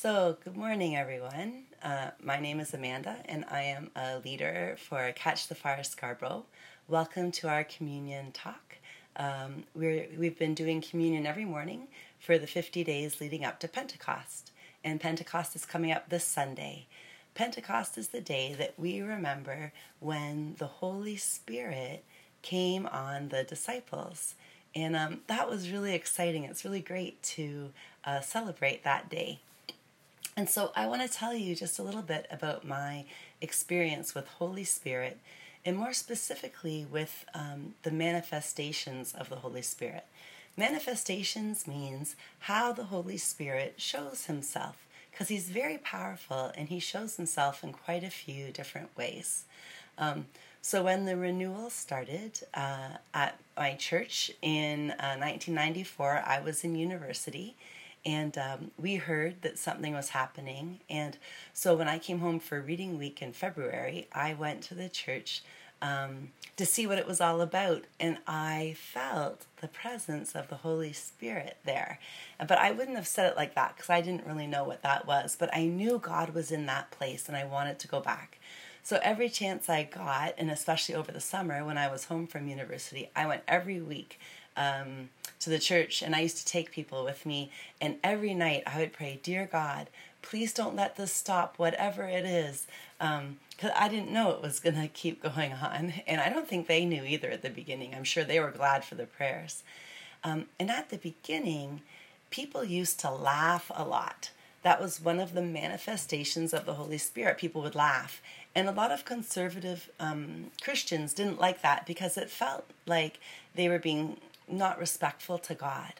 So, good morning, everyone. Uh, my name is Amanda, and I am a leader for Catch the Fire Scarborough. Welcome to our communion talk. Um, we're, we've been doing communion every morning for the 50 days leading up to Pentecost, and Pentecost is coming up this Sunday. Pentecost is the day that we remember when the Holy Spirit came on the disciples. And um, that was really exciting. It's really great to uh, celebrate that day. And so I want to tell you just a little bit about my experience with Holy Spirit and more specifically with um, the manifestations of the Holy Spirit. Manifestations means how the Holy Spirit shows himself because he's very powerful and he shows himself in quite a few different ways. Um, so, when the renewal started uh, at my church in uh, 1994, I was in university and um, we heard that something was happening. And so when I came home for reading week in February, I went to the church um, to see what it was all about. And I felt the presence of the Holy Spirit there. But I wouldn't have said it like that because I didn't really know what that was. But I knew God was in that place and I wanted to go back. So every chance I got, and especially over the summer when I was home from university, I went every week um, to the church, and I used to take people with me. And every night I would pray, Dear God, please don't let this stop, whatever it is. Because um, I didn't know it was going to keep going on. And I don't think they knew either at the beginning. I'm sure they were glad for the prayers. Um, and at the beginning, people used to laugh a lot. That was one of the manifestations of the Holy Spirit. People would laugh. And a lot of conservative um, Christians didn't like that because it felt like they were being not respectful to God.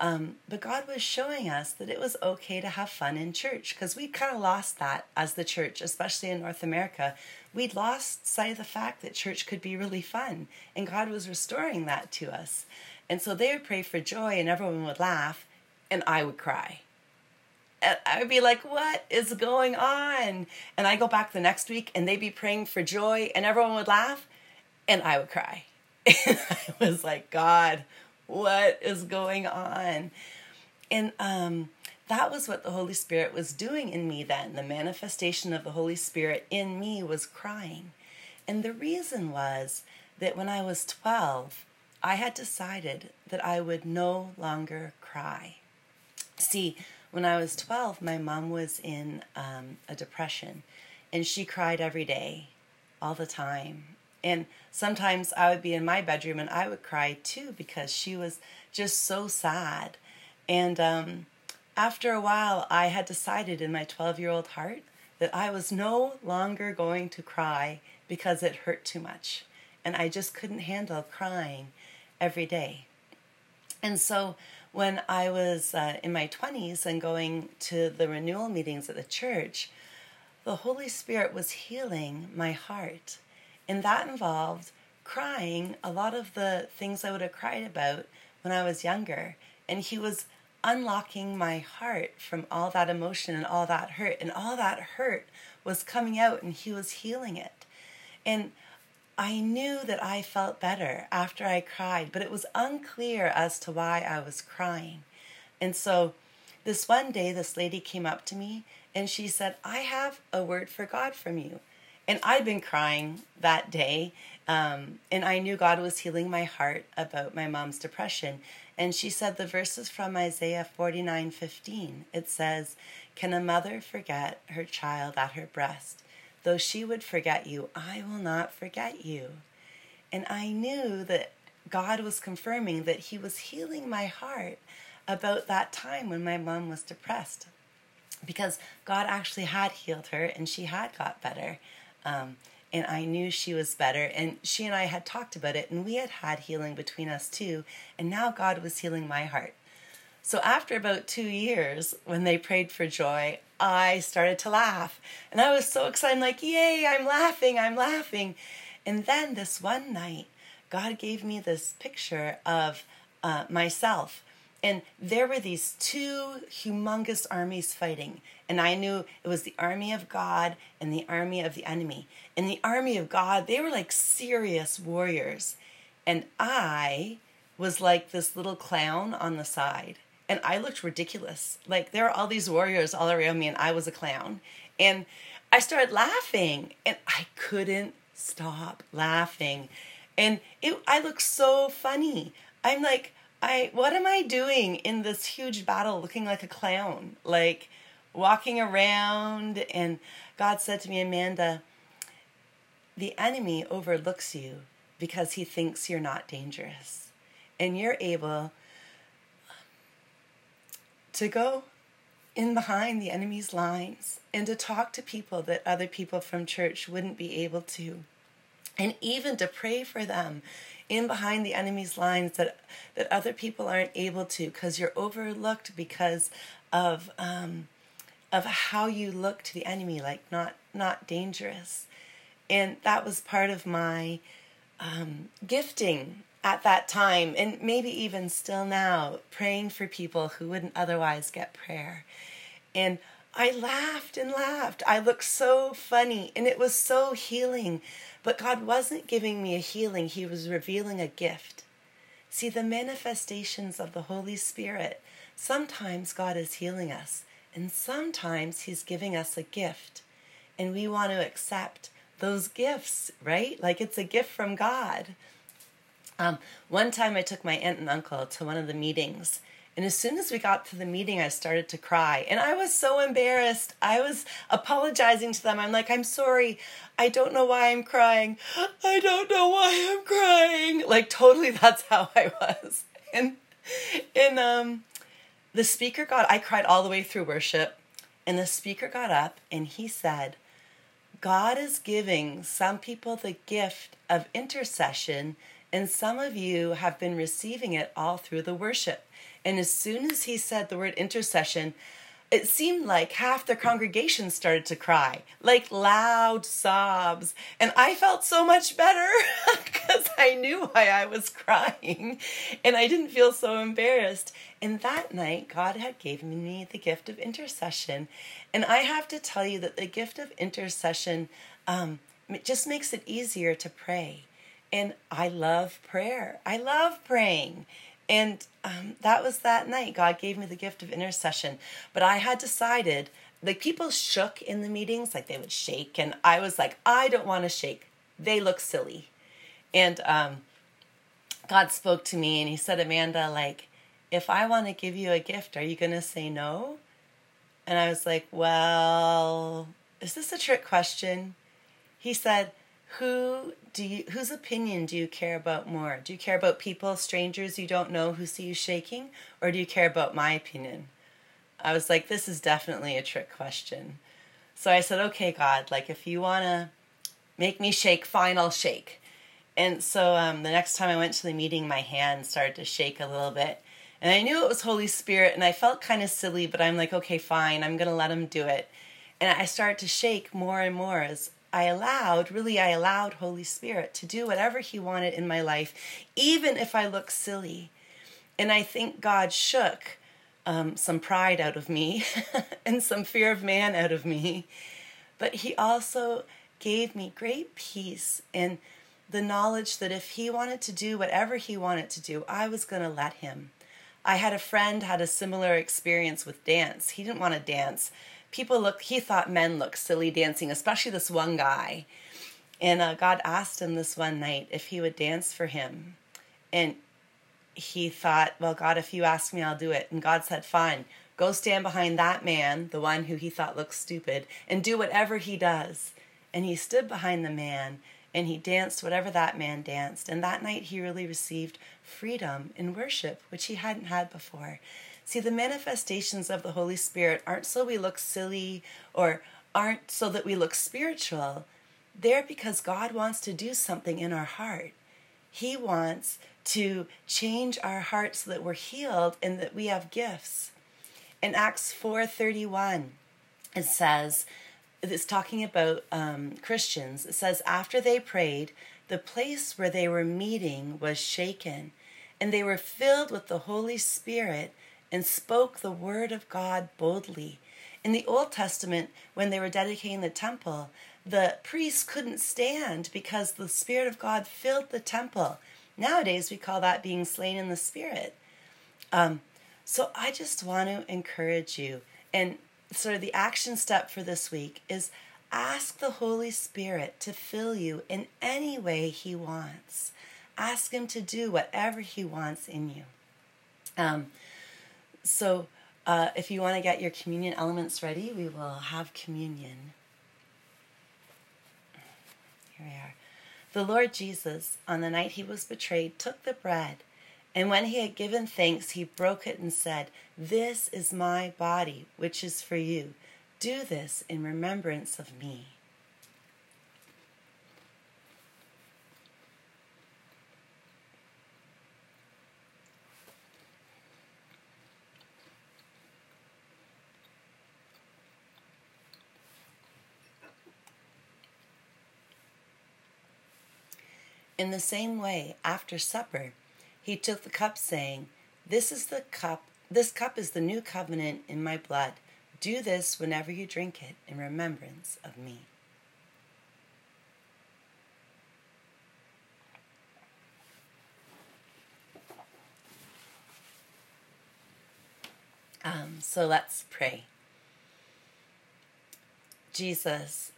Um, but God was showing us that it was okay to have fun in church because we kind of lost that as the church, especially in North America. We'd lost sight of the fact that church could be really fun, and God was restoring that to us. And so they would pray for joy, and everyone would laugh, and I would cry. And I would be like, What is going on? And I go back the next week, and they'd be praying for joy, and everyone would laugh, and I would cry. I was like, God, what is going on? And um, that was what the Holy Spirit was doing in me then. The manifestation of the Holy Spirit in me was crying. And the reason was that when I was 12, I had decided that I would no longer cry. See, when I was 12, my mom was in um, a depression and she cried every day, all the time. And sometimes I would be in my bedroom and I would cry too because she was just so sad. And um, after a while, I had decided in my 12 year old heart that I was no longer going to cry because it hurt too much. And I just couldn't handle crying every day. And so when I was uh, in my 20s and going to the renewal meetings at the church, the Holy Spirit was healing my heart and that involved crying a lot of the things I would have cried about when I was younger. And he was unlocking my heart from all that emotion and all that hurt. And all that hurt was coming out and he was healing it. And I knew that I felt better after I cried, but it was unclear as to why I was crying. And so this one day, this lady came up to me and she said, I have a word for God from you. And I'd been crying that day. Um, and I knew God was healing my heart about my mom's depression. And she said the verses from Isaiah 49 15. It says, Can a mother forget her child at her breast? Though she would forget you, I will not forget you. And I knew that God was confirming that He was healing my heart about that time when my mom was depressed. Because God actually had healed her and she had got better. Um, and I knew she was better. And she and I had talked about it, and we had had healing between us too. And now God was healing my heart. So after about two years, when they prayed for joy, I started to laugh. And I was so excited, I'm like, yay, I'm laughing, I'm laughing. And then this one night, God gave me this picture of uh, myself and there were these two humongous armies fighting. And I knew it was the army of God and the army of the enemy. And the army of God, they were like serious warriors. And I was like this little clown on the side. and I looked ridiculous. Like there were all these warriors all around me, and I was a clown. And I started laughing, and I couldn't stop laughing. And it, I looked so funny. I'm like, I what am I doing in this huge battle looking like a clown? Like walking around and God said to me, Amanda, the enemy overlooks you because he thinks you're not dangerous. And you're able to go in behind the enemy's lines and to talk to people that other people from church wouldn't be able to. And even to pray for them in behind the enemy's lines that that other people aren't able to because you're overlooked because of um, of how you look to the enemy, like not not dangerous. And that was part of my um, gifting at that time, and maybe even still now, praying for people who wouldn't otherwise get prayer. And I laughed and laughed. I looked so funny, and it was so healing. But God wasn't giving me a healing, He was revealing a gift. See, the manifestations of the Holy Spirit, sometimes God is healing us, and sometimes He's giving us a gift. And we want to accept those gifts, right? Like it's a gift from God. Um, one time I took my aunt and uncle to one of the meetings, and as soon as we got to the meeting, I started to cry. And I was so embarrassed. I was apologizing to them. I'm like, I'm sorry. I don't know why I'm crying. I don't know why I'm crying. Like, totally, that's how I was. And, and, um, the speaker got, I cried all the way through worship. And the speaker got up and he said, God is giving some people the gift of intercession, and some of you have been receiving it all through the worship. And as soon as he said the word intercession, it seemed like half the congregation started to cry, like loud sobs. And I felt so much better because I knew why I was crying and I didn't feel so embarrassed. And that night, God had given me the gift of intercession. And I have to tell you that the gift of intercession um, just makes it easier to pray. And I love prayer. I love praying. And um, that was that night. God gave me the gift of intercession. But I had decided, like, people shook in the meetings, like they would shake. And I was like, I don't want to shake. They look silly. And um, God spoke to me and He said, Amanda, like, if I want to give you a gift, are you going to say no? And I was like, well, is this a trick question? He said, who do you whose opinion do you care about more? Do you care about people, strangers you don't know who see you shaking, or do you care about my opinion? I was like, this is definitely a trick question. So I said, okay, God, like if you want to make me shake, fine, I'll shake. And so um, the next time I went to the meeting, my hand started to shake a little bit. And I knew it was Holy Spirit, and I felt kind of silly, but I'm like, okay, fine, I'm going to let him do it. And I started to shake more and more as I allowed, really, I allowed Holy Spirit to do whatever He wanted in my life, even if I looked silly. And I think God shook um, some pride out of me and some fear of man out of me. But He also gave me great peace and the knowledge that if He wanted to do whatever He wanted to do, I was going to let Him. I had a friend had a similar experience with dance. He didn't want to dance people look, he thought men looked silly dancing, especially this one guy. And uh, God asked him this one night if he would dance for him. And he thought, well, God, if you ask me, I'll do it. And God said, fine, go stand behind that man, the one who he thought looked stupid, and do whatever he does. And he stood behind the man and he danced whatever that man danced. And that night he really received freedom in worship, which he hadn't had before. See, the manifestations of the Holy Spirit aren't so we look silly or aren't so that we look spiritual. They're because God wants to do something in our heart. He wants to change our hearts so that we're healed and that we have gifts. In Acts 4:31, it says, it's talking about um, Christians. It says, after they prayed, the place where they were meeting was shaken, and they were filled with the Holy Spirit and spoke the word of God boldly. In the Old Testament, when they were dedicating the temple, the priests couldn't stand because the Spirit of God filled the temple. Nowadays, we call that being slain in the Spirit. Um, So I just want to encourage you. And sort of the action step for this week is ask the Holy Spirit to fill you in any way He wants. Ask Him to do whatever He wants in you. Um, so, uh, if you want to get your communion elements ready, we will have communion. Here we are. The Lord Jesus, on the night he was betrayed, took the bread, and when he had given thanks, he broke it and said, This is my body, which is for you. Do this in remembrance of me. In the same way, after supper, he took the cup, saying, This is the cup, this cup is the new covenant in my blood. Do this whenever you drink it in remembrance of me. Um, so let's pray. Jesus,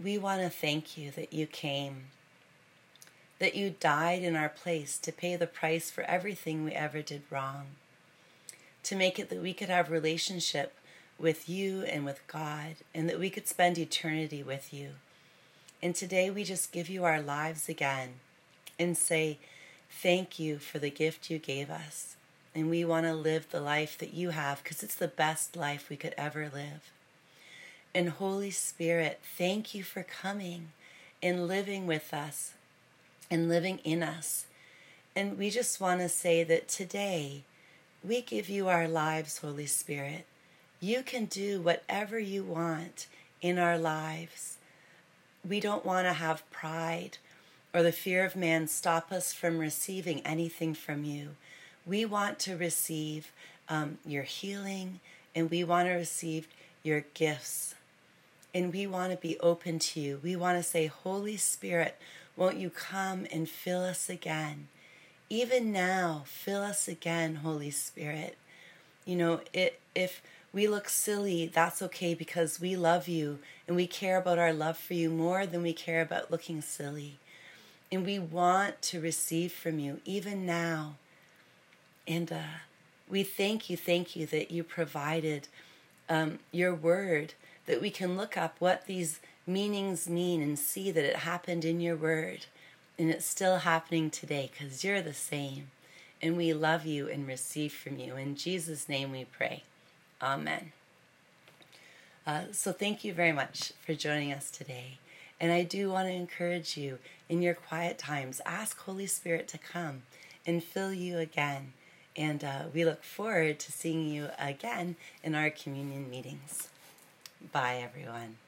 we want to thank you that you came that you died in our place to pay the price for everything we ever did wrong, to make it that we could have relationship with you and with God, and that we could spend eternity with you. And today we just give you our lives again and say, Thank you for the gift you gave us. And we want to live the life that you have because it's the best life we could ever live. And Holy Spirit, thank you for coming and living with us and living in us. And we just want to say that today we give you our lives, Holy Spirit. You can do whatever you want in our lives. We don't want to have pride or the fear of man stop us from receiving anything from you. We want to receive um, your healing and we want to receive your gifts. And we want to be open to you. We want to say, Holy Spirit, won't you come and fill us again? Even now, fill us again, Holy Spirit. You know, it, if we look silly, that's okay because we love you and we care about our love for you more than we care about looking silly. And we want to receive from you even now. And uh, we thank you, thank you that you provided um, your word, that we can look up what these meanings mean and see that it happened in your word and it's still happening today because you're the same. And we love you and receive from you. In Jesus' name we pray. Amen. Uh, so thank you very much for joining us today. And I do want to encourage you in your quiet times, ask Holy Spirit to come and fill you again. And uh, we look forward to seeing you again in our communion meetings. Bye, everyone.